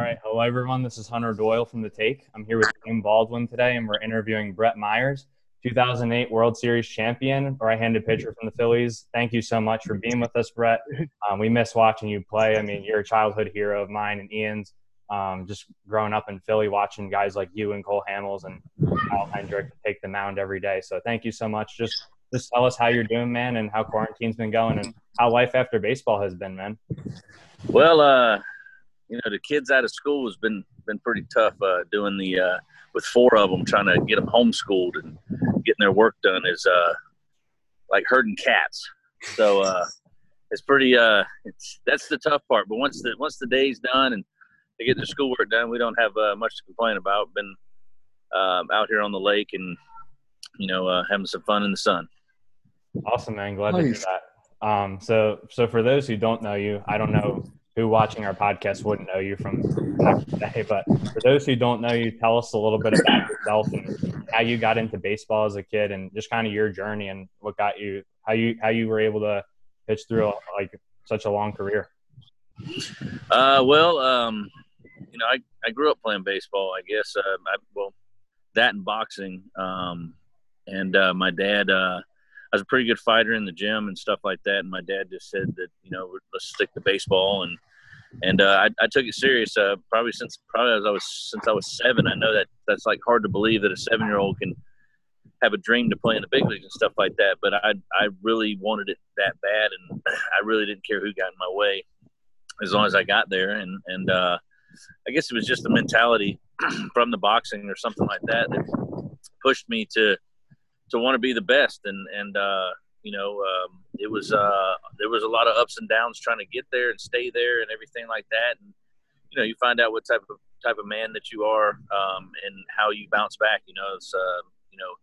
right. Hello, everyone. This is Hunter Doyle from The Take. I'm here with Jim Baldwin today, and we're interviewing Brett Myers, 2008 World Series champion, right-handed pitcher from the Phillies. Thank you so much for being with us, Brett. Um, we miss watching you play. I mean, you're a childhood hero of mine and Ian's. Um, just growing up in Philly, watching guys like you and Cole Hamels and Al Hendrick take the mound every day. So thank you so much. Just just tell us how you're doing, man, and how quarantine's been going, and how life after baseball has been, man. Well, uh, you know, the kids out of school has been been pretty tough. Uh, doing the uh, with four of them, trying to get them homeschooled and getting their work done is uh, like herding cats. So uh, it's pretty. Uh, it's that's the tough part. But once the once the day's done and they get their schoolwork done, we don't have uh, much to complain about. Been um, out here on the lake and you know uh, having some fun in the sun. Awesome, man. Glad nice. to hear that. Um, so, so for those who don't know you, I don't know who watching our podcast wouldn't know you from back in the day, but for those who don't know you, tell us a little bit about yourself and how you got into baseball as a kid, and just kind of your journey and what got you, how you, how you were able to pitch through like such a long career. Uh, well, um, you know, I, I grew up playing baseball. I guess, uh, I, well, that and boxing. Um, and uh, my dad, uh, I was a pretty good fighter in the gym and stuff like that. And my dad just said that you know let's stick to baseball and and uh, I, I, took it serious. Uh, probably since probably as I was since I was seven. I know that that's like hard to believe that a seven year old can have a dream to play in the big leagues and stuff like that. But I I really wanted it that bad, and I really didn't care who got in my way as long as I got there. And and uh, I guess it was just the mentality from the boxing or something like that that pushed me to to want to be the best. And and uh, you know, um, it was uh, there was a lot of ups and downs trying to get there and stay there and everything like that. And you know, you find out what type of type of man that you are um, and how you bounce back. You know, it's uh, you know,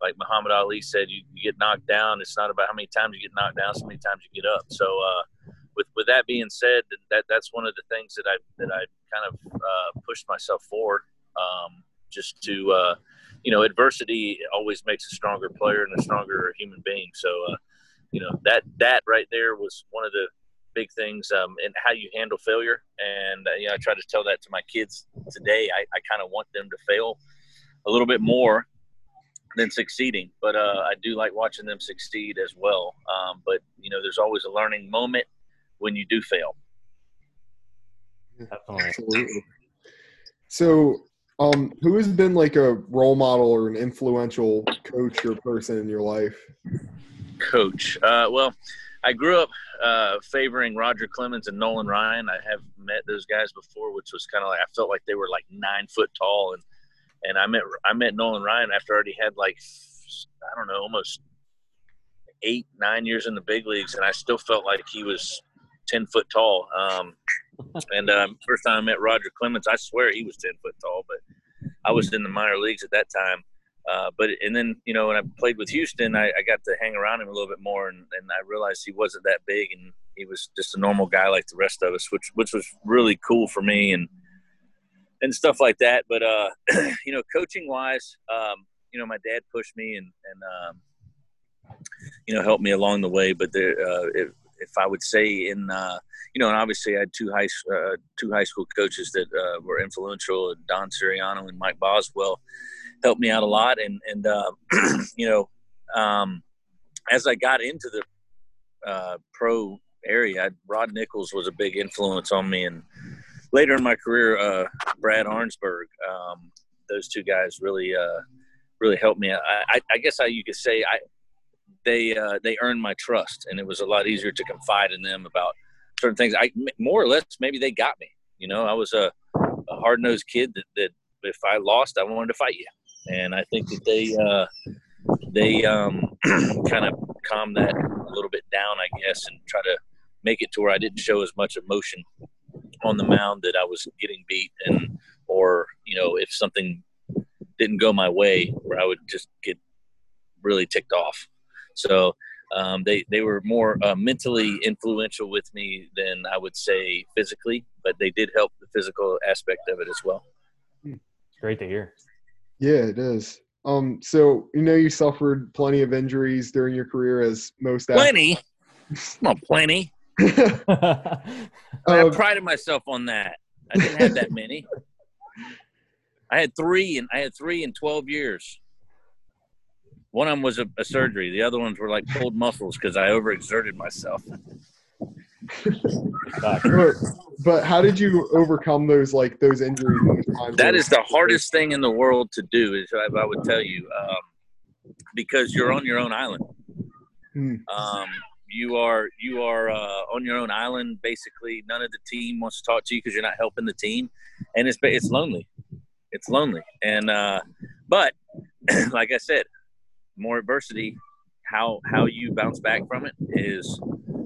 like Muhammad Ali said, you, you, get knocked down. It's not about how many times you get knocked down, so many times you get up. So uh, with with that being said, that that's one of the things that I that I kind of uh, pushed myself for, um, just to uh, you know, adversity always makes a stronger player and a stronger human being. So, uh, you know, that that right there was one of the big things um, and how you handle failure. And uh, you know, I try to tell that to my kids today. I, I kind of want them to fail a little bit more than succeeding, but uh, I do like watching them succeed as well. Um, but you know, there's always a learning moment when you do fail. Absolutely. So um, who has been like a role model or an influential coach or person in your life? Coach. Uh, well, I grew up uh, favoring Roger Clemens and Nolan Ryan. I have met those guys before, which was kind of like I felt like they were like nine foot tall, and and I met I met Nolan Ryan after I already had like I don't know almost eight nine years in the big leagues, and I still felt like he was ten foot tall. Um, and um, first time I met Roger Clemens, I swear he was ten foot tall, but I was in the minor leagues at that time. Uh, but and then you know when I played with Houston, I, I, got to hang around him a little bit more, and, and I realized he wasn't that big, and he was just a normal guy like the rest of us, which which was really cool for me and and stuff like that. But uh, you know, coaching wise, um, you know, my dad pushed me and and um, you know helped me along the way. But there, uh, it, if I would say in uh, you know, and obviously I had two high uh, two high school coaches that uh, were influential. Don Siriano and Mike Boswell helped me out a lot, and and uh, you know, um, as I got into the uh, pro area, I, Rod Nichols was a big influence on me, and later in my career, uh, Brad Arnsberg. Um, those two guys really really helped me. I, I, I guess how you could say I they uh, they earned my trust, and it was a lot easier to confide in them about certain things. I more or less maybe they got me. You know, I was a, a hard nosed kid that, that if I lost, I wanted to fight you, and I think that they uh, they um, kind of calm that a little bit down, I guess, and try to make it to where I didn't show as much emotion on the mound that I was getting beat, and or you know if something didn't go my way, where I would just get really ticked off. So um, they they were more uh, mentally influential with me than I would say physically, but they did help the physical aspect of it as well. It's great to hear. Yeah, it is. Um, so you know you suffered plenty of injuries during your career, as most plenty, well, plenty. I um, prided myself on that. I didn't have that many. I had three, and I had three in twelve years. One of them was a, a surgery. The other ones were like pulled muscles because I overexerted myself. but, but how did you overcome those like those injuries? Those that is the hardest thing in the world to do. Is I, I would tell you, um, because you're on your own island. Hmm. Um, you are you are uh, on your own island. Basically, none of the team wants to talk to you because you're not helping the team, and it's it's lonely. It's lonely, and uh, but like I said, more adversity, how how you bounce back from it is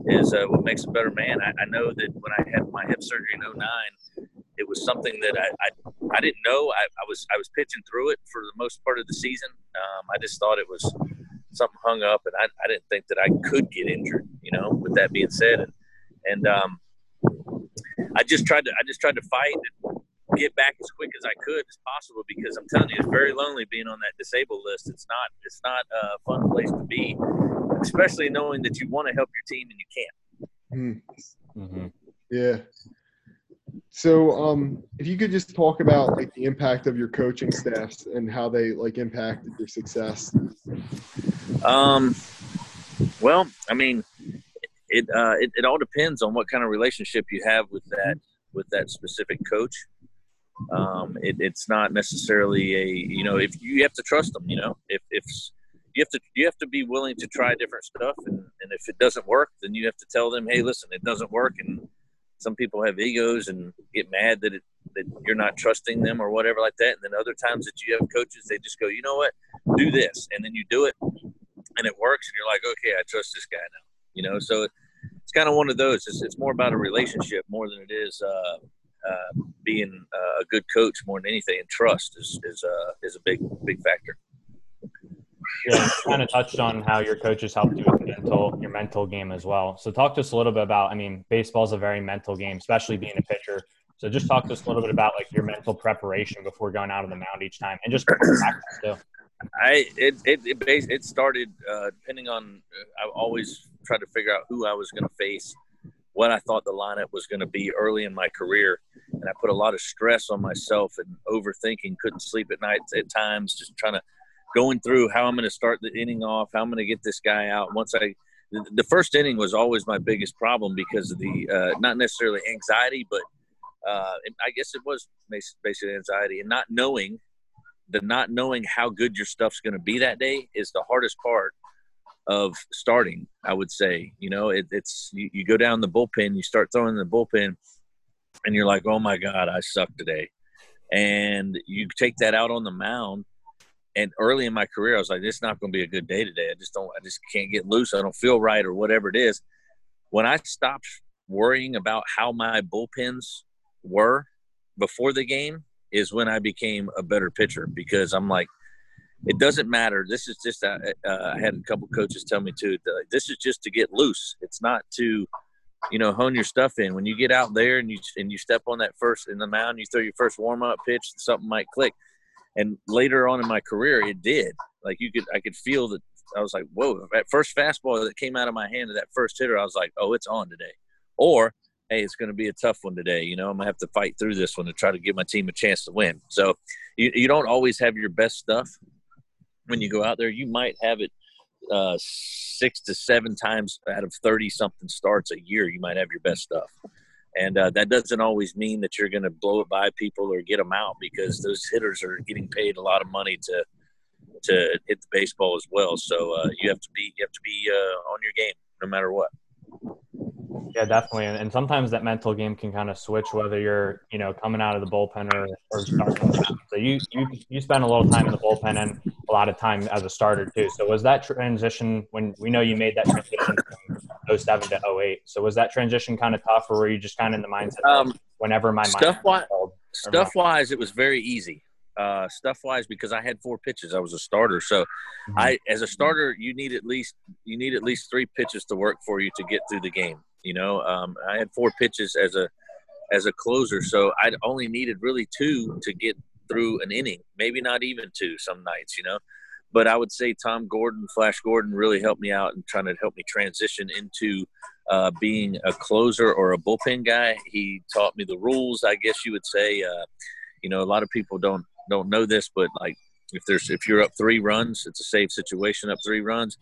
is uh, what makes a better man. I, I, know that when I had my hip surgery in 09, it was something that I, I, I didn't know. I, I, was I was pitching through it for the most part of the season. Um, I just thought it was something hung up, and I, I didn't think that I could get injured. You know, with that being said, and and um, I just tried to I just tried to fight get back as quick as I could as possible because I'm telling you, it's very lonely being on that disabled list. It's not it's not a fun place to be, especially knowing that you want to help your team and you can't. Mm. Mm-hmm. Yeah. So, um, if you could just talk about like the impact of your coaching staffs and how they like impacted your success. Um, well, I mean, it, uh, it, it all depends on what kind of relationship you have with that with that specific coach. Um, it, it's not necessarily a you know if you have to trust them. You know if if you have to you have to be willing to try different stuff, and, and if it doesn't work, then you have to tell them, hey, listen, it doesn't work, and some people have egos and get mad that it that you're not trusting them or whatever like that. And then other times that you have coaches, they just go, you know what, do this, and then you do it, and it works, and you're like, okay, I trust this guy now. You know, so it's kind of one of those. It's, it's more about a relationship more than it is uh, uh, being uh, a good coach more than anything. And trust is is uh, is a big big factor. Yeah, you kind of touched on how your coaches helped you with mental, your mental game as well. So talk to us a little bit about. I mean, baseball is a very mental game, especially being a pitcher. So just talk to us a little bit about like your mental preparation before going out on the mound each time, and just practice too. I it it it, it started uh, depending on. Uh, I always tried to figure out who I was going to face, what I thought the lineup was going to be early in my career, and I put a lot of stress on myself and overthinking. Couldn't sleep at night at times, just trying to going through how I'm going to start the inning off, how I'm going to get this guy out. Once I, the first inning was always my biggest problem because of the uh, not necessarily anxiety, but uh, I guess it was basically anxiety and not knowing the not knowing how good your stuff's going to be that day is the hardest part of starting. I would say, you know, it, it's you, you go down the bullpen, you start throwing the bullpen, and you're like, oh my god, I suck today, and you take that out on the mound and early in my career, I was like, "This is not going to be a good day today. I just don't. I just can't get loose. I don't feel right, or whatever it is." When I stopped worrying about how my bullpens were before the game, is when I became a better pitcher because I'm like, it doesn't matter. This is just. Uh, uh, I had a couple coaches tell me too. This is just to get loose. It's not to, you know, hone your stuff in. When you get out there and you and you step on that first in the mound, you throw your first warm up pitch, something might click and later on in my career, it did. Like you could, I could feel that. I was like, whoa! That first fastball that came out of my hand to that first hitter, I was like, oh, it's on today. Or hey, it's going to be a tough one today. You know, I'm gonna have to fight through this one to try to give my team a chance to win. So you, you don't always have your best stuff when you go out there. You might have it uh, six to seven times out of 30 something starts a year. You might have your best stuff and uh, that doesn't always mean that you're going to blow it by people or get them out because those hitters are getting paid a lot of money to to hit the baseball as well. So uh, you have to be you have to be uh, on your game no matter what. Yeah, definitely. And, and sometimes that mental game can kind of switch whether you're, you know, coming out of the bullpen or, or starting. So you, you you spend a little time in the bullpen and a lot of time as a starter too. So was that transition when we know you made that transition from 07 to 08? So was that transition kind of tough, or were you just kind of in the mindset um, whenever my stuff wise, stuff wise, it was very easy. Uh, stuff wise, because I had four pitches, I was a starter. So, mm-hmm. I as a starter, you need at least you need at least three pitches to work for you to get through the game. You know, um, I had four pitches as a as a closer, so I only needed really two to get through an inning. Maybe not even two some nights. You know, but I would say Tom Gordon, Flash Gordon, really helped me out and trying to help me transition into uh, being a closer or a bullpen guy. He taught me the rules, I guess you would say. Uh, you know, a lot of people don't don't know this, but like if there's if you're up three runs, it's a safe situation. Up three runs,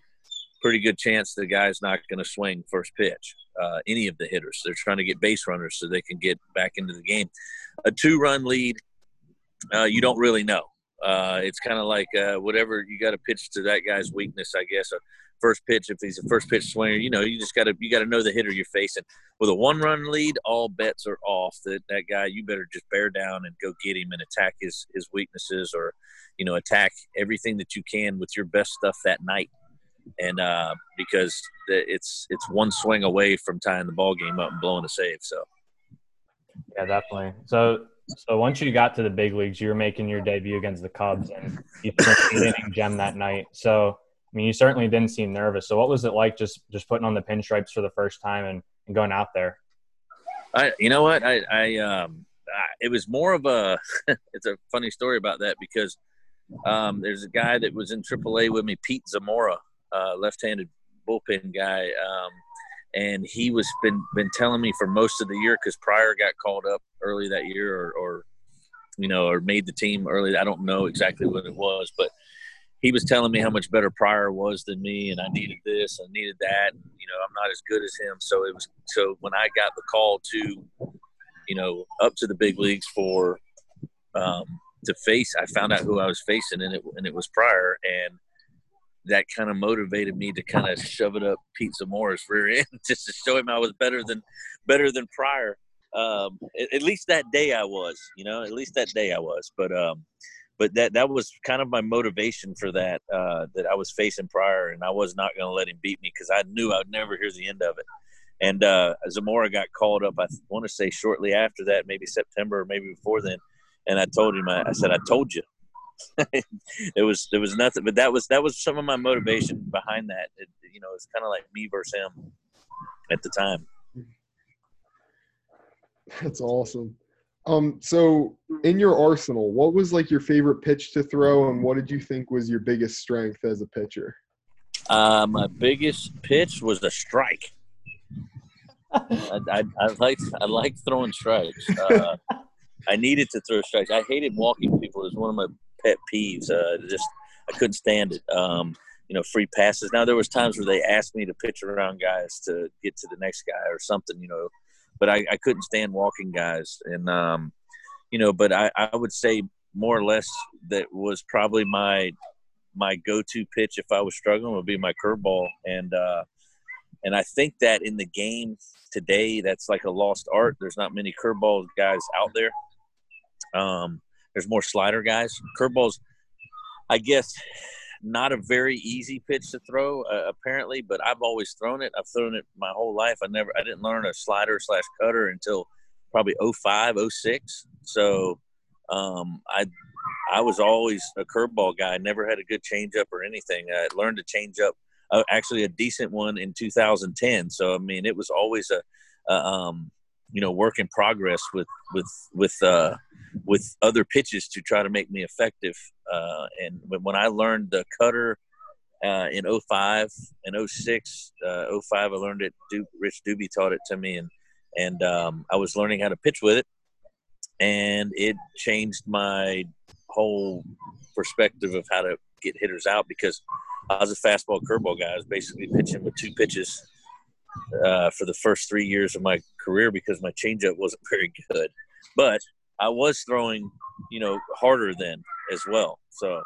pretty good chance the guy's not going to swing first pitch. Uh, any of the hitters, they're trying to get base runners so they can get back into the game. A two-run lead, uh, you don't really know. Uh, it's kind of like uh, whatever you got to pitch to that guy's weakness, I guess. A first pitch, if he's a first pitch swinger, you know, you just got to you got to know the hitter you're facing. With a one-run lead, all bets are off. That that guy, you better just bear down and go get him and attack his his weaknesses, or you know, attack everything that you can with your best stuff that night. And uh, because it's it's one swing away from tying the ball game up and blowing a save. So. Yeah, definitely. So so once you got to the big leagues, you were making your debut against the Cubs, and you inning gem that night. So I mean, you certainly didn't seem nervous. So what was it like just just putting on the pinstripes for the first time and, and going out there? I, you know what, I, I um, I, it was more of a. it's a funny story about that because um, there's a guy that was in AAA with me, Pete Zamora, uh, left-handed bullpen guy. Um, and he was been been telling me for most of the year because Prior got called up early that year, or, or you know, or made the team early. I don't know exactly what it was, but he was telling me how much better Prior was than me, and I needed this, I needed that. And, you know, I'm not as good as him, so it was. So when I got the call to, you know, up to the big leagues for um, to face, I found out who I was facing, and it and it was Prior, and that kind of motivated me to kind of shove it up Pete Zamora's rear end just to show him I was better than better than Prior. Um, at, at, least that day I was, you know, at least that day I was. But um, but that that was kind of my motivation for that uh, that I was facing Prior and I was not going to let him beat me because I knew I would never hear the end of it. And uh, Zamora got called up. I want to say shortly after that, maybe September or maybe before then. And I told him, I, I said, I told you, it was there was nothing, but that was that was some of my motivation behind that. It, you know, it's kind of like me versus him at the time. That's awesome. Um, so in your arsenal, what was like your favorite pitch to throw, and what did you think was your biggest strength as a pitcher? Uh, my biggest pitch was a strike. I, I, I like I like throwing strikes. Uh, I needed to throw strikes. I hated walking people. It was one of my pet peeves. Uh, just I couldn't stand it. Um, you know, free passes. Now there was times where they asked me to pitch around guys to get to the next guy or something. You know, but I, I couldn't stand walking guys. And um, you know, but I, I would say more or less that was probably my my go-to pitch if I was struggling would be my curveball. And uh, and I think that in the game today, that's like a lost art. There's not many curveball guys out there. Um, there's more slider guys. Curveballs, I guess, not a very easy pitch to throw uh, apparently, but I've always thrown it. I've thrown it my whole life. I never, I didn't learn a slider slash cutter until probably 05, 06. So um, I, I was always a curveball guy. Never had a good changeup or anything. I learned to change up, uh, actually a decent one in 2010. So I mean, it was always a, a um, you know work in progress with with with uh, with other pitches to try to make me effective. Uh, and when I learned the cutter uh, in 05 and 06, uh, 05 I learned it. Du- Rich Dubee taught it to me, and and um, I was learning how to pitch with it, and it changed my whole perspective of how to get hitters out because I was a fastball curveball guy. I was basically pitching with two pitches uh, for the first three years of my career because my changeup wasn't very good. But I was throwing, you know, harder then as well. So,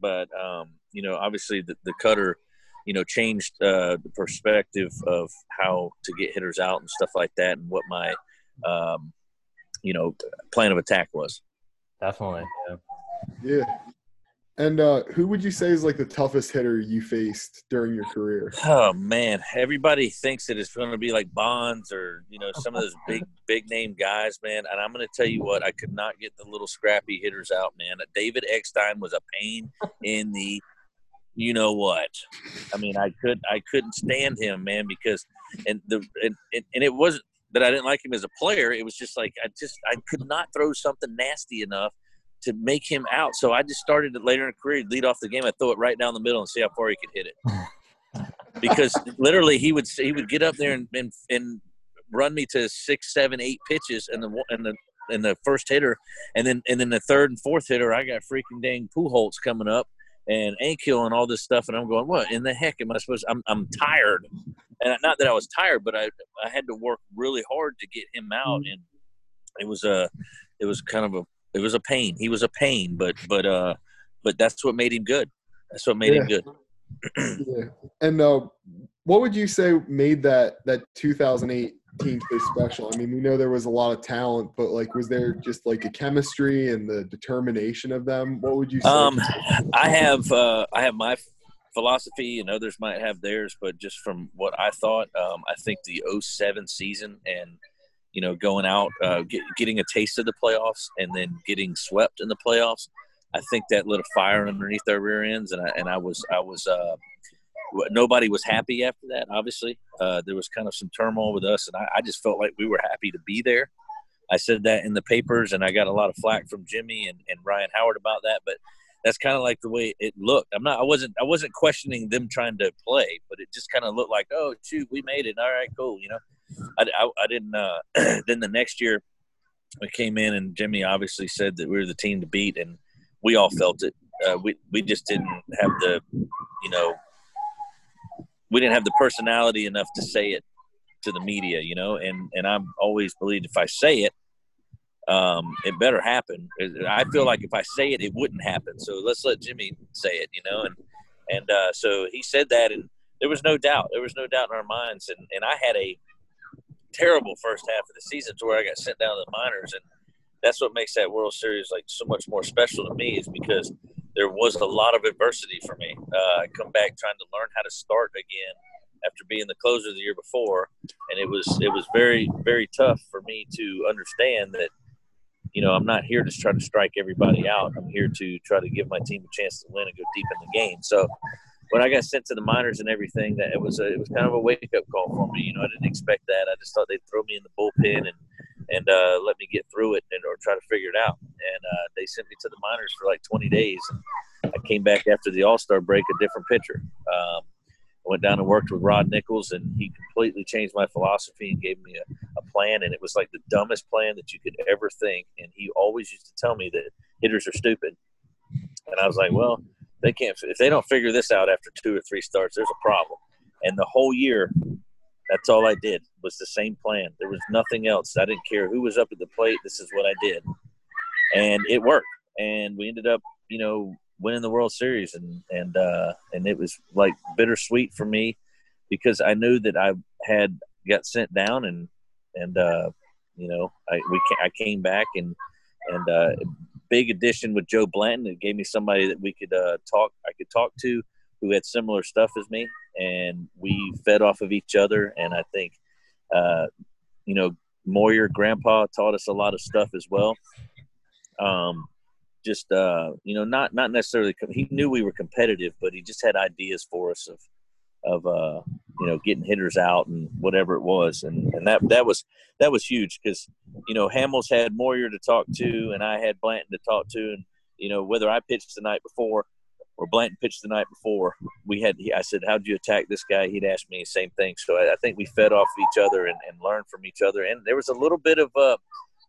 but um, you know, obviously the, the cutter, you know, changed uh, the perspective of how to get hitters out and stuff like that, and what my, um, you know, plan of attack was. Definitely. Yeah. Yeah. And uh, who would you say is like the toughest hitter you faced during your career? Oh man, everybody thinks that it's going to be like Bonds or you know some of those big big name guys, man. And I'm going to tell you what, I could not get the little scrappy hitters out, man. David Eckstein was a pain in the, you know what? I mean, I could I couldn't stand him, man, because and the and, and it wasn't that I didn't like him as a player. It was just like I just I could not throw something nasty enough to make him out. So I just started it later in the career, lead off the game. I throw it right down the middle and see how far he could hit it. because literally he would he would get up there and, and and run me to six, seven, eight pitches, and the and the and the first hitter, and then and then the third and fourth hitter, I got freaking dang Pujols coming up and Ankiel and all this stuff, and I'm going, what in the heck am I supposed? To, I'm I'm tired, and not that I was tired, but I I had to work really hard to get him out, mm. and it was a it was kind of a it was a pain. He was a pain, but but uh but that's what made him good. That's what made yeah. him good. yeah. And uh, what would you say made that that 2008 team so special? I mean, we know there was a lot of talent, but like, was there just like a chemistry and the determination of them? What would you say? Um, I have uh, I have my philosophy, and others might have theirs, but just from what I thought, um, I think the 07 season and you know going out, uh, get, getting a taste of the playoffs, and then getting swept in the playoffs. I think that lit a fire underneath their rear ends, and I and I was I was uh, nobody was happy after that. Obviously, uh, there was kind of some turmoil with us, and I, I, just felt like we were happy to be there. I said that in the papers, and I got a lot of flack from Jimmy and, and Ryan Howard about that. But that's kind of like the way it looked. I'm not. I wasn't. I wasn't questioning them trying to play, but it just kind of looked like, oh shoot, we made it. All right, cool. You know, I, I, I didn't. Uh, then the next year, we came in, and Jimmy obviously said that we were the team to beat, and we all felt it. Uh, we we just didn't have the, you know, we didn't have the personality enough to say it to the media, you know. And and I've always believed if I say it, um, it better happen. I feel like if I say it, it wouldn't happen. So let's let Jimmy say it, you know. And and uh, so he said that, and there was no doubt. There was no doubt in our minds. And and I had a terrible first half of the season to where I got sent down to the minors, and that's what makes that World Series like so much more special to me is because there was a lot of adversity for me. Uh, I come back trying to learn how to start again after being the closer the year before, and it was it was very very tough for me to understand that you know I'm not here to try to strike everybody out. I'm here to try to give my team a chance to win and go deep in the game. So when I got sent to the minors and everything, that it was a, it was kind of a wake up call for me. You know, I didn't expect that. I just thought they'd throw me in the bullpen and and uh, let me get through it and or try to figure it out. And uh, they sent me to the minors for like 20 days. I came back after the All Star break, a different pitcher. Um, I went down and worked with Rod Nichols, and he completely changed my philosophy and gave me a, a plan. And it was like the dumbest plan that you could ever think. And he always used to tell me that hitters are stupid. And I was like, well, they can't if they don't figure this out after two or three starts, there's a problem. And the whole year, that's all I did was the same plan. There was nothing else. I didn't care who was up at the plate. This is what I did, and it worked. And we ended up, you know, winning the World Series, and and uh, and it was like bittersweet for me because I knew that I had got sent down, and and uh, you know, I we I came back and and uh, big addition with Joe Blanton. It gave me somebody that we could uh, talk. I could talk to who had similar stuff as me, and we fed off of each other. And I think, uh, you know, Moyer, Grandpa taught us a lot of stuff as well. Um, just uh, you know, not not necessarily. He knew we were competitive, but he just had ideas for us of of uh, you know getting hitters out and whatever it was, and and that that was that was huge because you know Hamels had Moyer to talk to, and I had Blanton to talk to, and you know whether I pitched the night before or Blanton pitched the night before, we had I said, "How'd you attack this guy?" He'd ask me the same thing. So I, I think we fed off each other and, and, learned from each other. And there was a little bit of uh,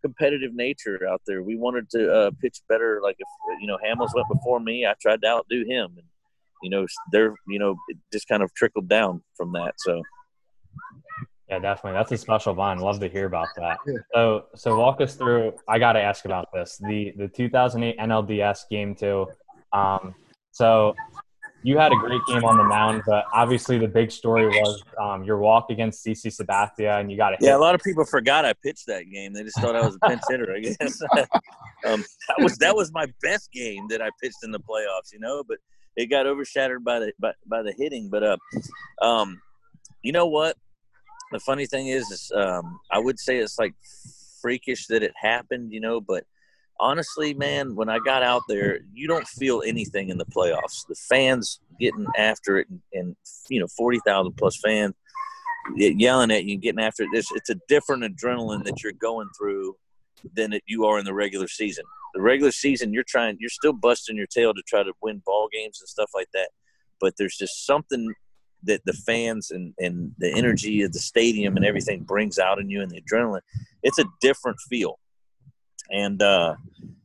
competitive nature out there. We wanted to uh, pitch better. Like if you know Hamels went before me, I tried to outdo him, and you know there you know it just kind of trickled down from that. So. Yeah, definitely. That's a special bond. Love to hear about that. So, so walk us through. I got to ask about this. The the 2008 NLDS game two. Um, so you had a great game on the mound, but obviously the big story was um, your walk against CC Sabathia, and you got it. Yeah, a lot of people forgot I pitched that game. They just thought I was a pinch hitter. I guess um, that was that was my best game that I pitched in the playoffs. You know, but it got overshadowed by the by, by the hitting. But uh, um, you know what? The funny thing is, is um, I would say it's like freakish that it happened. You know, but honestly, man, when I got out there, you don't feel anything in the playoffs. The fans getting after it, and, and you know, forty thousand plus fans yelling at you, and getting after it. It's, it's a different adrenaline that you're going through than it, you are in the regular season. The regular season, you're trying, you're still busting your tail to try to win ball games and stuff like that. But there's just something that the fans and, and the energy of the stadium and everything brings out in you and the adrenaline, it's a different feel. And, uh,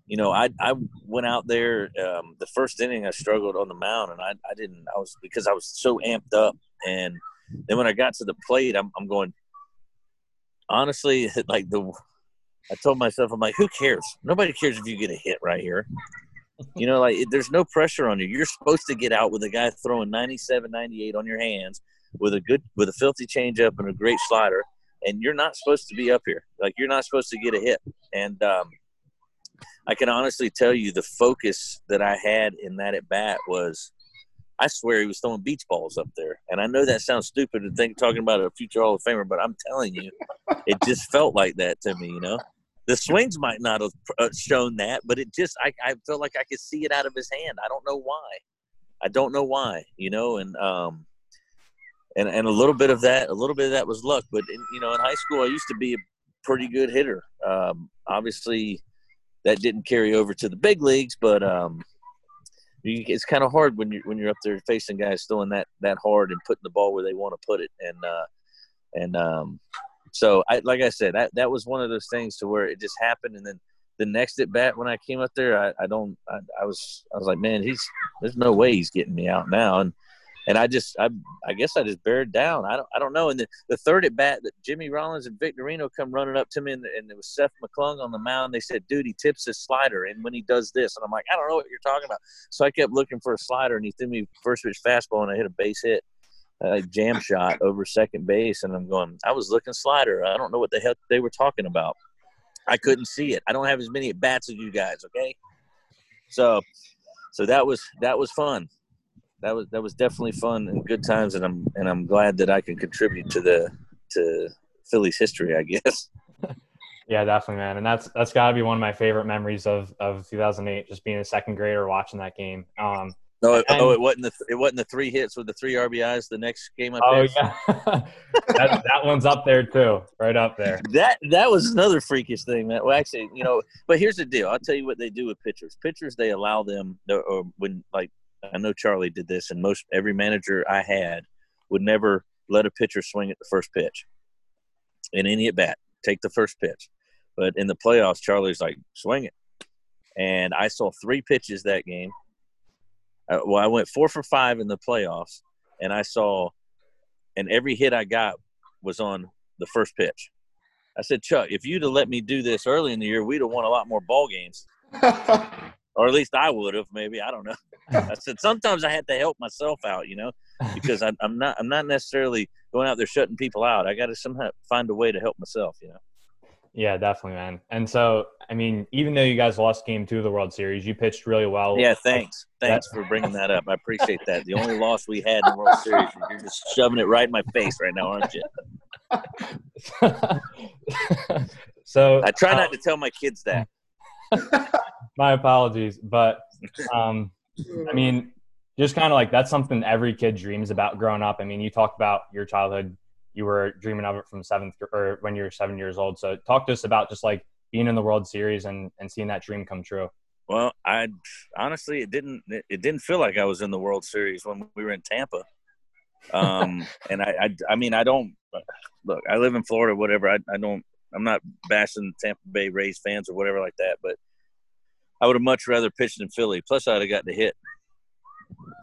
you know, I, I went out there, um, the first inning I struggled on the mound and I, I didn't, I was, because I was so amped up. And then when I got to the plate, I'm, I'm going, honestly, like the, I told myself, I'm like, who cares? Nobody cares if you get a hit right here. You know, like there's no pressure on you. You're supposed to get out with a guy throwing 97, 98 on your hands with a good, with a filthy changeup and a great slider, and you're not supposed to be up here. Like you're not supposed to get a hit. And um, I can honestly tell you, the focus that I had in that at bat was, I swear he was throwing beach balls up there. And I know that sounds stupid to think talking about a future Hall of Famer, but I'm telling you, it just felt like that to me. You know the swings might not have uh, shown that, but it just I, I felt like I could see it out of his hand. I don't know why. I don't know why, you know, and um, and and a little bit of that, a little bit of that was luck. But in, you know, in high school, I used to be a pretty good hitter. Um, obviously, that didn't carry over to the big leagues, but um, you, it's kind of hard when you when you're up there facing guys throwing that that hard and putting the ball where they want to put it, and uh, and um, so I like I said that that was one of those things to where it just happened, and then the next at bat when I came up there, I, I don't I, I was I was like, man, he's there's no way he's getting me out now, and and I just I I guess I just bared down. I don't I don't know. And the, the third at bat that Jimmy Rollins and Victorino come running up to me, and, and it was Seth McClung on the mound. They said, "Dude, he tips his slider, and when he does this," and I'm like, I don't know what you're talking about. So I kept looking for a slider, and he threw me first pitch fastball, and I hit a base hit a jam shot over second base, and I'm going. I was looking slider. I don't know what the hell they were talking about. I couldn't see it. I don't have as many at bats as you guys. Okay, so so that was that was fun. That was that was definitely fun and good times, and I'm and I'm glad that I can contribute to the to Philly's history. I guess. Yeah, definitely, man, and that's that's got to be one of my favorite memories of of 2008. Just being a second grader watching that game. Um, no, it, oh, it wasn't the it wasn't the three hits with the three RBIs. The next game I oh yeah, that, that one's up there too, right up there. That that was another freakish thing, man. Well, actually, you know, but here's the deal. I'll tell you what they do with pitchers. Pitchers they allow them, or when like I know Charlie did this, and most every manager I had would never let a pitcher swing at the first pitch in any at bat. Take the first pitch, but in the playoffs, Charlie's like swing it, and I saw three pitches that game uh, well, I went four for five in the playoffs, and I saw, and every hit I got was on the first pitch. I said, Chuck, if you'd have let me do this early in the year, we'd have won a lot more ball games. or at least I would have, maybe. I don't know. I said sometimes I had to help myself out, you know, because I, I'm not I'm not necessarily going out there shutting people out. I got to somehow find a way to help myself, you know. Yeah, definitely, man. And so, I mean, even though you guys lost game two of the World Series, you pitched really well. Yeah, thanks. Thanks for bringing that up. I appreciate that. The only loss we had in the World Series, you're just shoving it right in my face right now, aren't you? so I try not uh, to tell my kids that. my apologies, but um, I mean, just kind of like that's something every kid dreams about growing up. I mean, you talked about your childhood you were dreaming of it from seventh or when you were seven years old. So talk to us about just like being in the World Series and, and seeing that dream come true. Well, I honestly it didn't it didn't feel like I was in the World Series when we were in Tampa. Um, and I, I I mean I don't look I live in Florida whatever I, I don't I'm not bashing Tampa Bay Rays fans or whatever like that, but I would have much rather pitched in Philly. Plus, I'd have got the hit.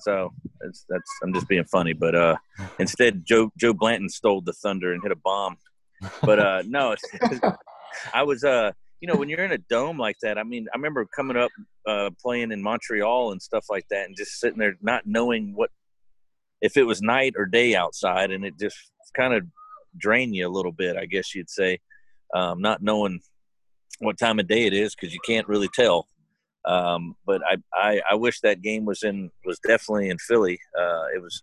So that's, that's I'm just being funny, but uh, instead Joe Joe Blanton stole the thunder and hit a bomb. But uh, no, I was uh, you know, when you're in a dome like that, I mean, I remember coming up uh, playing in Montreal and stuff like that, and just sitting there not knowing what if it was night or day outside, and it just kind of drained you a little bit, I guess you'd say, um, not knowing what time of day it is because you can't really tell. Um, but I, I, I wish that game was in was definitely in Philly. Uh, it was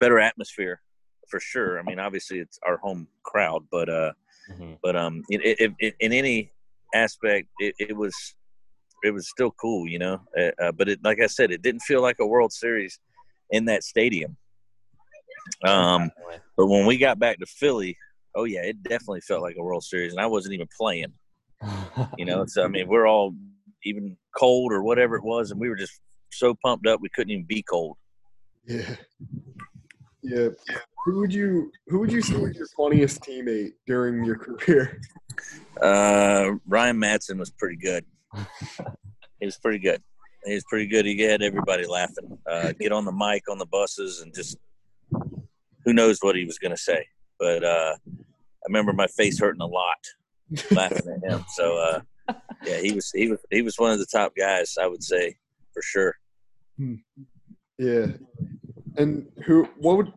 better atmosphere for sure. I mean, obviously it's our home crowd, but uh, mm-hmm. but um, it, it, it, in any aspect, it, it, was it was still cool, you know. Uh, uh, but it, like I said, it didn't feel like a World Series in that stadium. Um, but when we got back to Philly, oh yeah, it definitely felt like a World Series, and I wasn't even playing. you know, so I mean, we're all even cold or whatever it was, and we were just so pumped up we couldn't even be cold. Yeah. Yeah. Who would you Who would you say was your funniest teammate during your career? Uh, Ryan Madson was pretty good. he was pretty good. He was pretty good. He had everybody laughing. Uh, get on the mic on the buses and just who knows what he was going to say. But uh, I remember my face hurting a lot laughing at him. So uh, yeah, he was he was he was one of the top guys I would say for sure. Yeah. And who? What would?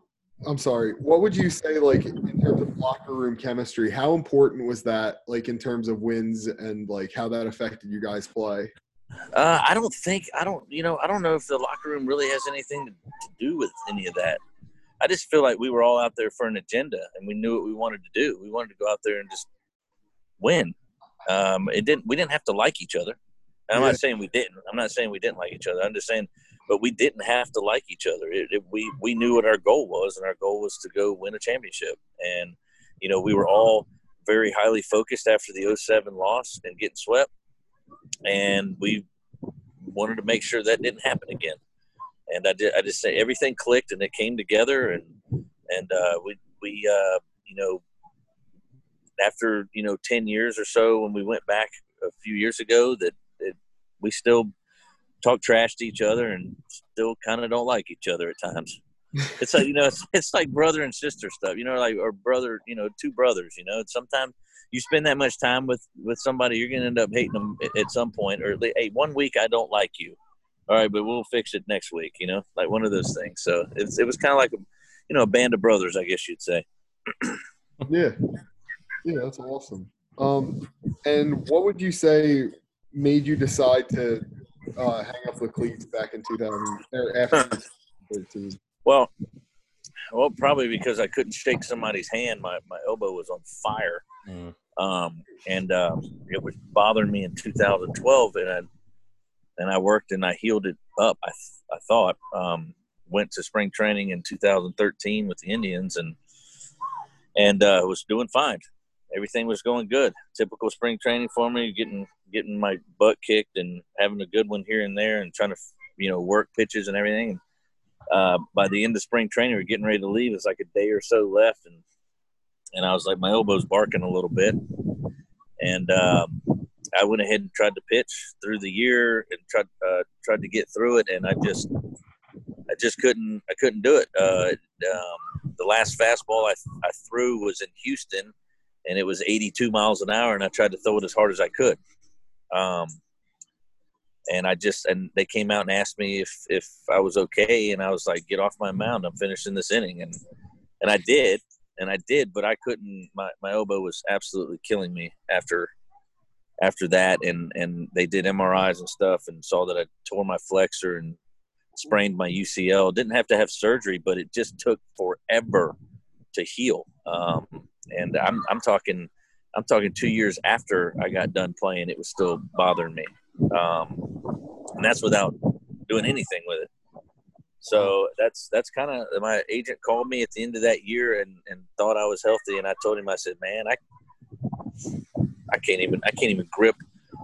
I'm sorry. What would you say, like in terms of locker room chemistry? How important was that, like in terms of wins and like how that affected you guys' play? Uh, I don't think I don't you know I don't know if the locker room really has anything to do with any of that. I just feel like we were all out there for an agenda and we knew what we wanted to do. We wanted to go out there and just win. Um, it didn't. We didn't have to like each other. And I'm Yeah. not saying we didn't. I'm not saying we didn't like each other. I'm just saying, but we didn't have to like each other. It, it, we we knew what our goal was, and our goal was to go win a championship. And you know, we were all very highly focused after the 07 loss and getting swept, and we wanted to make sure that didn't happen again. And I did. I just say everything clicked and it came together, and and uh, we we uh, you know after you know 10 years or so when we went back a few years ago that, that we still talk trash to each other and still kind of don't like each other at times it's like you know it's, it's like brother and sister stuff you know like or brother you know two brothers you know sometimes you spend that much time with with somebody you're gonna end up hating them at, at some point or at least, hey one week i don't like you all right but we'll fix it next week you know like one of those things so it's, it was kind of like a you know a band of brothers i guess you'd say Yeah. Yeah, that's awesome. Um, and what would you say made you decide to uh, hang up the cleats back in 2000 or after 2013? Well, well, probably because I couldn't shake somebody's hand. My my elbow was on fire, Mm. um, and um, it was bothering me in 2012. And I and I worked and I healed it up. I th- I thought um, went to spring training in 2013 with the Indians and and uh, was doing fine. Everything was going good. Typical spring training for me, getting getting my butt kicked and having a good one here and there, and trying to you know work pitches and everything. Uh, by the end of spring training, we are getting ready to leave. It's like a day or so left, and and I was like, my elbow's barking a little bit, and um, I went ahead and tried to pitch through the year and tried uh, tried to get through it, and I just I just couldn't I couldn't do it. Uh, um, the last fastball I, I threw was in Houston, and it was 82 miles an hour, and I tried to throw it as hard as I could. Um, and I just and they came out and asked me if if I was okay, and I was like, "Get off my mound! I'm finishing this inning," and and I did, and I did, but I couldn't. My my elbow was absolutely killing me after after that, and and they did MRIs and stuff, and saw that I tore my flexor and sprained my UCL. Didn't have to have surgery, but it just took forever to heal. Um, and I'm I'm talking I'm talking two years after I got done playing, it was still bothering me, um, and that's without doing anything with it. So that's that's kind of my agent called me at the end of that year and, and thought I was healthy, and I told him I said, man, I I can't even I can't even grip,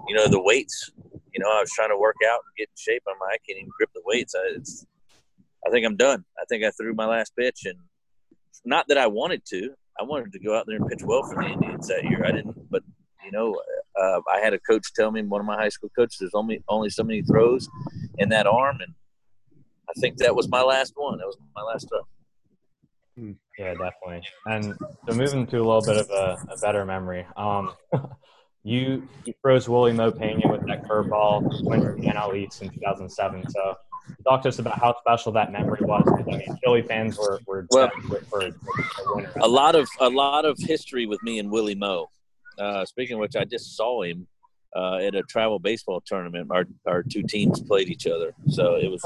you know, the weights. You know, I was trying to work out and get in shape. I'm like, I can't even grip the weights. I, I think I'm done. I think I threw my last pitch, and not that I wanted to. I wanted to go out there and pitch well for the Indians that year. I didn't, but you know, uh, I had a coach tell me, one of my high school coaches, there's only only so many throws in that arm, and I think that was my last one. That was my last throw. Yeah, definitely. And so moving to a little bit of a, a better memory. Um, you, you froze Wily Mo Peña with that curveball, to the NL East in 2007. So talk to us about how special that memory was. I mean, Philly fans were, were Well, for a winner. a lot of a lot of history with me and Wily Mo. Uh, speaking of which, I just saw him uh, at a travel baseball tournament. Our our two teams played each other, so it was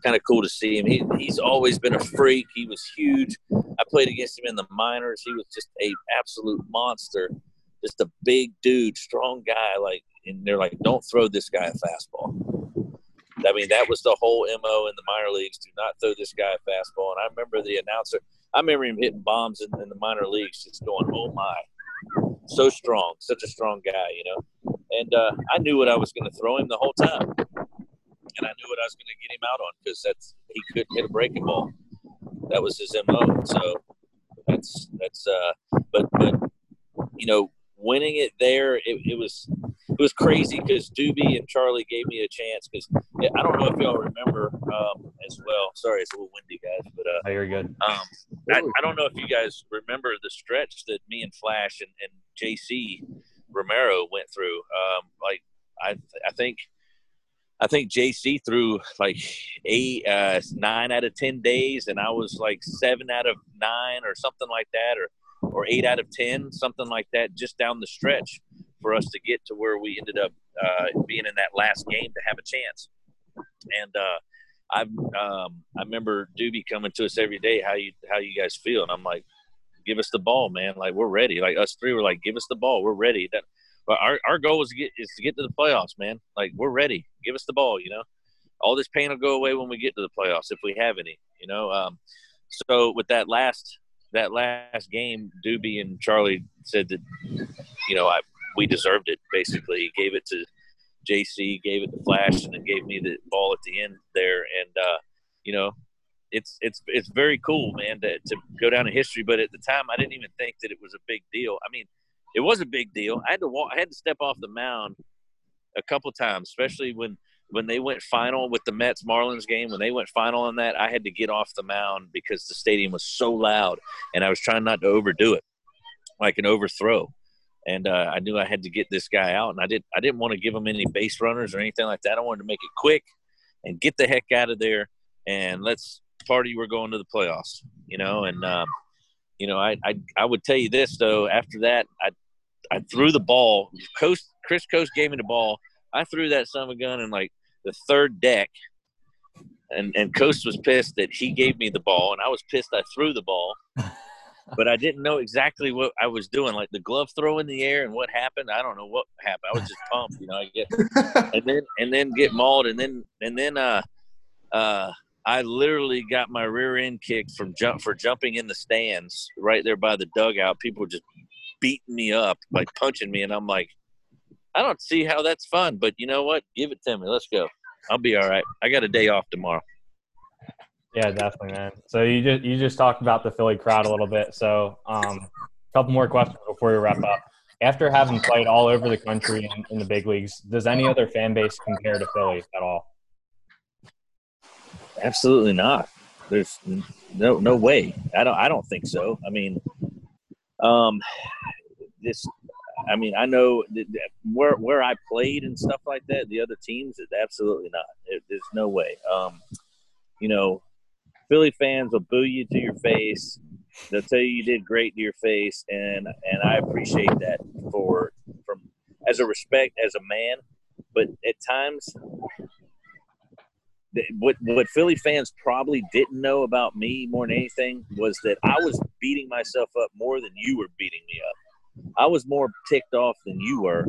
kind of cool to see him. He, he's always been a freak. He was huge. I played against him in the minors. He was just a absolute monster. Just a big dude, strong guy. Like, and they're like, "Don't throw this guy a fastball." I mean, that was the whole mo in the minor leagues. Do not throw this guy a fastball. And I remember the announcer. I remember him hitting bombs in, in the minor leagues, just going, "Oh my!" So strong, such a strong guy, you know. And uh, I knew what I was going to throw him the whole time, and I knew what I was going to get him out on because that's he couldn't hit a breaking ball. that was his mo. So that's that's uh, but but you know, winning it there, it, it was it was crazy because Dubee and Charlie gave me a chance because I don't know if y'all remember um, as well. Sorry, it's a little windy, guys, but uh, oh, you're good. Um, I, I, don't know if you guys remember the stretch that me and Flash and, and JC Romero went through. Um, like I, I think. I think JC threw like eight, uh, nine out of ten days, and I was like seven out of nine or something like that, or or eight out of ten, something like that, just down the stretch for us to get to where we ended up uh, being in that last game to have a chance. And uh, I um, I remember Dubee coming to us every day. How you how you guys feel? And I'm like, give us the ball, man. Like we're ready. Like us three were like, give us the ball. We're ready. That, but our, our goal is to get is to get to the playoffs, man. Like we're ready. Give us the ball. You know, all this pain will go away when we get to the playoffs if we have any. You know. Um, so with that last that last game, Dubee and Charlie said that, you know, I we deserved it. Basically, he gave it to JC, gave it to Flash, and then gave me the ball at the end there. And uh, you know, it's it's it's very cool, man, to, to go down in history. But at the time, I didn't even think that it was a big deal. I mean, it was a big deal. I had to walk. I had to step off the mound a couple times, especially when when they went final with the Mets Marlins game, when they went final on that, I had to get off the mound because the stadium was so loud, and I was trying not to overdo it, like an overthrow. And uh, I knew I had to get this guy out, and I did. I didn't want to give him any base runners or anything like that. I wanted to make it quick and get the heck out of there, and let's party. We're going to the playoffs, you know. And um, you know, I, I I would tell you this though. After that, I I threw the ball. Coste Chris Coste gave me the ball. I threw that son of a gun and like the third deck, and and Coste was pissed that he gave me the ball, and I was pissed I threw the ball, but I didn't know exactly what I was doing, like the glove throw in the air and what happened. I don't know what happened. I was just pumped, you know. I get and then and then get mauled, and then and then uh uh. I literally got my rear end kicked from jump for jumping in the stands right there by the dugout. People just beating me up, like punching me, and I'm like, I don't see how that's fun, but you know what? Give it to me. Let's go. I'll be all right. I got a day off tomorrow. Yeah, definitely, man. So you just you just talked about the Philly crowd a little bit. So um, a couple more questions before we wrap up. After having played all over the country in, in the big leagues, does any other fan base compare to Philly at all? Absolutely not. There's no no way. I don't I don't think so. I mean, um, this I mean, I know where where I played and stuff like that. The other teams, absolutely not. There's no way. Um, you know, Philly fans will boo you to your face. They'll tell you you did great to your face, and and I appreciate that for from as a respect as a man. But at times, what what Philly fans probably didn't know about me more than anything was that I was beating myself up more than you were beating me up. I was more ticked off than you were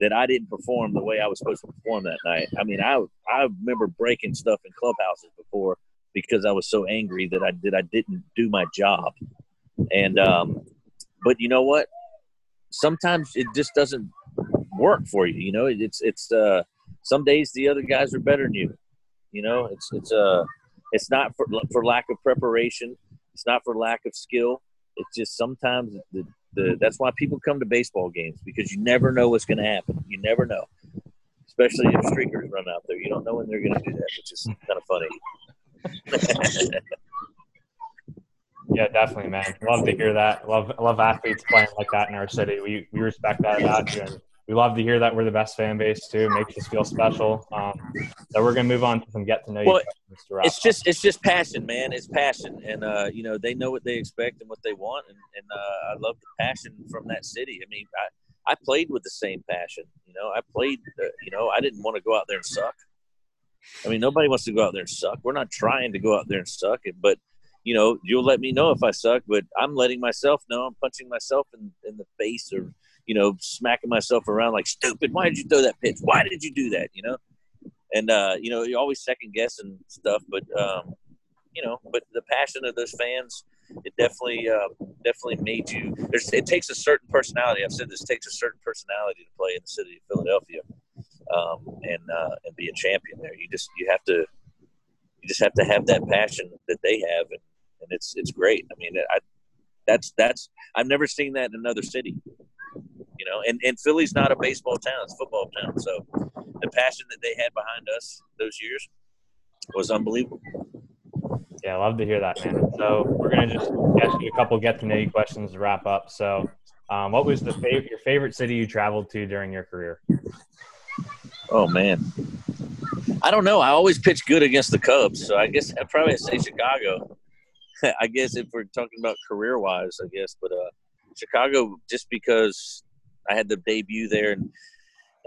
that I didn't perform the way I was supposed to perform that night. I mean, I I remember breaking stuff in clubhouses before because I was so angry that I did I didn't do my job. And um, but you know what? Sometimes it just doesn't work for you. You know, it's it's uh, some days the other guys are better than you. You know, it's it's uh it's not for for lack of preparation. It's not for lack of skill. It's just sometimes the, the that's why people come to baseball games because you never know what's going to happen. You never know, especially if streakers run out there. You don't know when they're going to do that, which is kind of funny. yeah, definitely, man. Love to hear that. Love love athletes playing like that in our city. We we respect that about you, and we love to hear that we're the best fan base too. Makes us feel special. Um, so we're gonna move on to some get to know you. Well, it's just it's just passion, man. It's passion, and uh, you know they know what they expect and what they want, and, and uh, I love the passion from that city. I mean, I I played with the same passion. You know, I played. Uh, you know, I didn't want to go out there and suck. I mean, nobody wants to go out there and suck. We're not trying to go out there and suck it, but you know, you'll let me know if I suck, but I'm letting myself know I'm punching myself in, in the face or you know, smacking myself around like stupid. Why did you throw that pitch? Why did you do that? You know, and uh, you know, you're always second guessing stuff, but um, you know, but the passion of those fans, it definitely, uh, definitely made you. There's, it takes a certain personality. I've said this takes a certain personality to play in the city of Philadelphia, um, and uh, and be a champion there. You just you have to, you just have to have that passion that they have, and, and it's it's great. I mean, I that's that's I've never seen that in another city. You know, and and Philly's not a baseball town; it's a football town. So the passion that they had behind us those years was unbelievable. Yeah, I love to hear that, man. So we're gonna just ask you a couple get to know you questions to wrap up. So, um, what was the fav- your favorite city you traveled to during your career? Oh man, I don't know. I always pitch good against the Cubs, so I guess I'd probably say Chicago. I guess if we're talking about career wise, I guess, but uh, Chicago just because I had the debut there and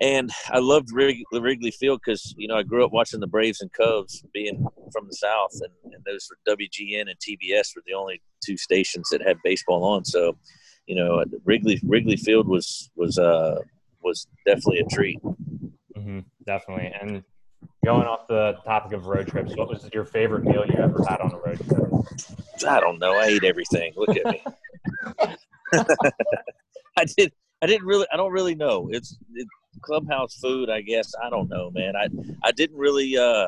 and I loved Wrig- Wrigley Field because you know I grew up watching the Braves and Cubs, being from the South, and, and those were WGN and TBS were the only two stations that had baseball on. So, you know, Wrigley Wrigley Field was was uh was definitely a treat. Mm-hmm, definitely. And going off the topic of road trips, what was your favorite meal you ever had on a road trip? I don't know. I ate everything. Look at me. I did. I didn't really. I don't really know. It's it, clubhouse food. I guess I don't know, man. I I didn't really. uh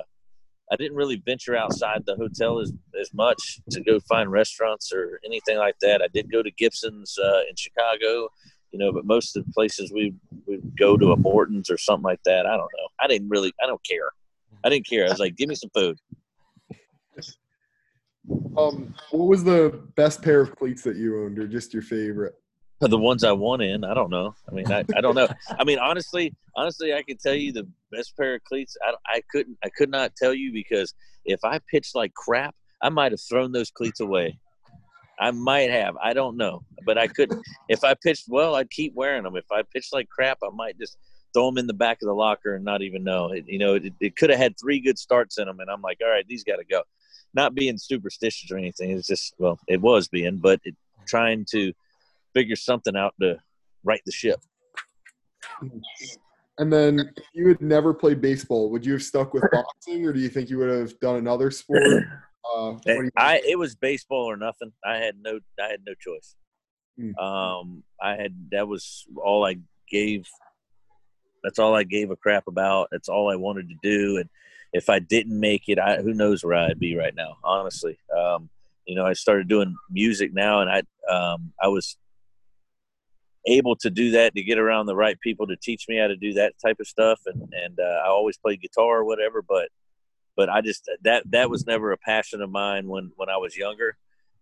I didn't really venture outside the hotel as, as much to go find restaurants or anything like that. I did go to Gibson's uh, in Chicago, you know, but most of the places we would go to a Morton's or something like that. I don't know. I didn't really. I don't care. I didn't care. I was like, give me some food. Um, what was the best pair of cleats that you owned, or just your favorite? The ones I won in, I don't know. I mean, I, I don't know. I mean, honestly, honestly, I can tell you the best pair of cleats. I, I couldn't, I could not tell you because if I pitched like crap, I might have thrown those cleats away. I might have. I don't know, but I couldn't. If I pitched well, I'd keep wearing them. If I pitched like crap, I might just throw them in the back of the locker and not even know. It, you know, it, it could have had three good starts in them, and I'm like, all right, these got to go. Not being superstitious or anything. It's just well, it was being, but it, trying to figure something out to right the ship. And then, if you had never played baseball, would you have stuck with boxing, or do you think you would have done another sport? Uh, what do you I it was baseball or nothing. I had no I had no choice. Hmm. Um, I had that was all I gave. That's all I gave a crap about. That's all I wanted to do. And if I didn't make it, I who knows where I'd be right now. Honestly, um, you know, I started doing music now, and I um, I was able to do that to get around the right people to teach me how to do that type of stuff. And and uh, I always played guitar or whatever but but I just that that was never a passion of mine when when I was younger.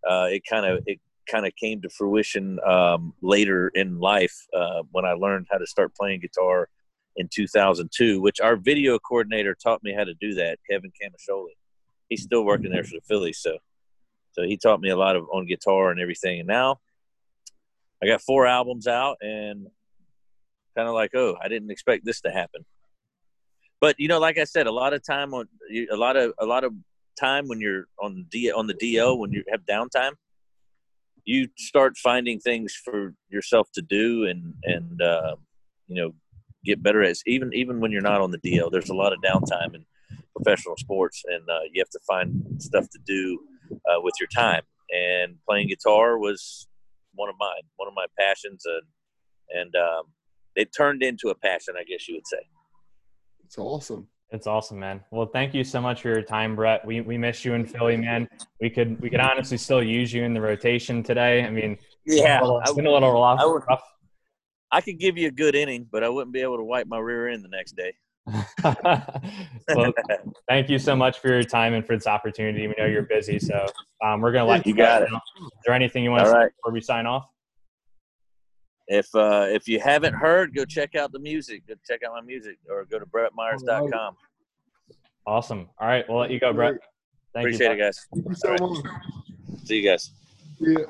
Uh, it kind of it kind of came to fruition um, later in life uh, when I learned how to start playing guitar in 2002 which our video coordinator taught me how to do that Kevin Camiscioli. He's still working there for the Phillies so so he taught me a lot of on guitar and everything. And now I got four albums out and kind of like, oh, I didn't expect this to happen. But you know, like I said, a lot of time on a lot of a lot of time when you're on D on the DL when you have downtime, you start finding things for yourself to do and and uh, you know get better at even even when you're not on the DL. There's a lot of downtime in professional sports, and uh, you have to find stuff to do uh, with your time. And playing guitar was one of mine, one of my passions, and and um, it turned into a passion, I guess you would say. It's awesome. It's awesome, man. Well, thank you so much for your time, Brett. We we miss you in Philly, man. We could we could honestly still use you in the rotation today. I mean, Yeah, it's been a little, I it's been a little rough. I would- rough. I could give you a good inning, but I wouldn't be able to wipe my rear end the next day. well, thank you so much for your time and for this opportunity. We know you're busy, so um, we're gonna let You got it. know. Is there anything you want to All say right. before we sign off? If uh, if you haven't heard, go check out the music. Go check out my music, or go to brettmyers.com. Awesome. All right, we'll let you go, Brett. Thank Appreciate you. it, guys. Thank you so All much. See you guys. Yeah.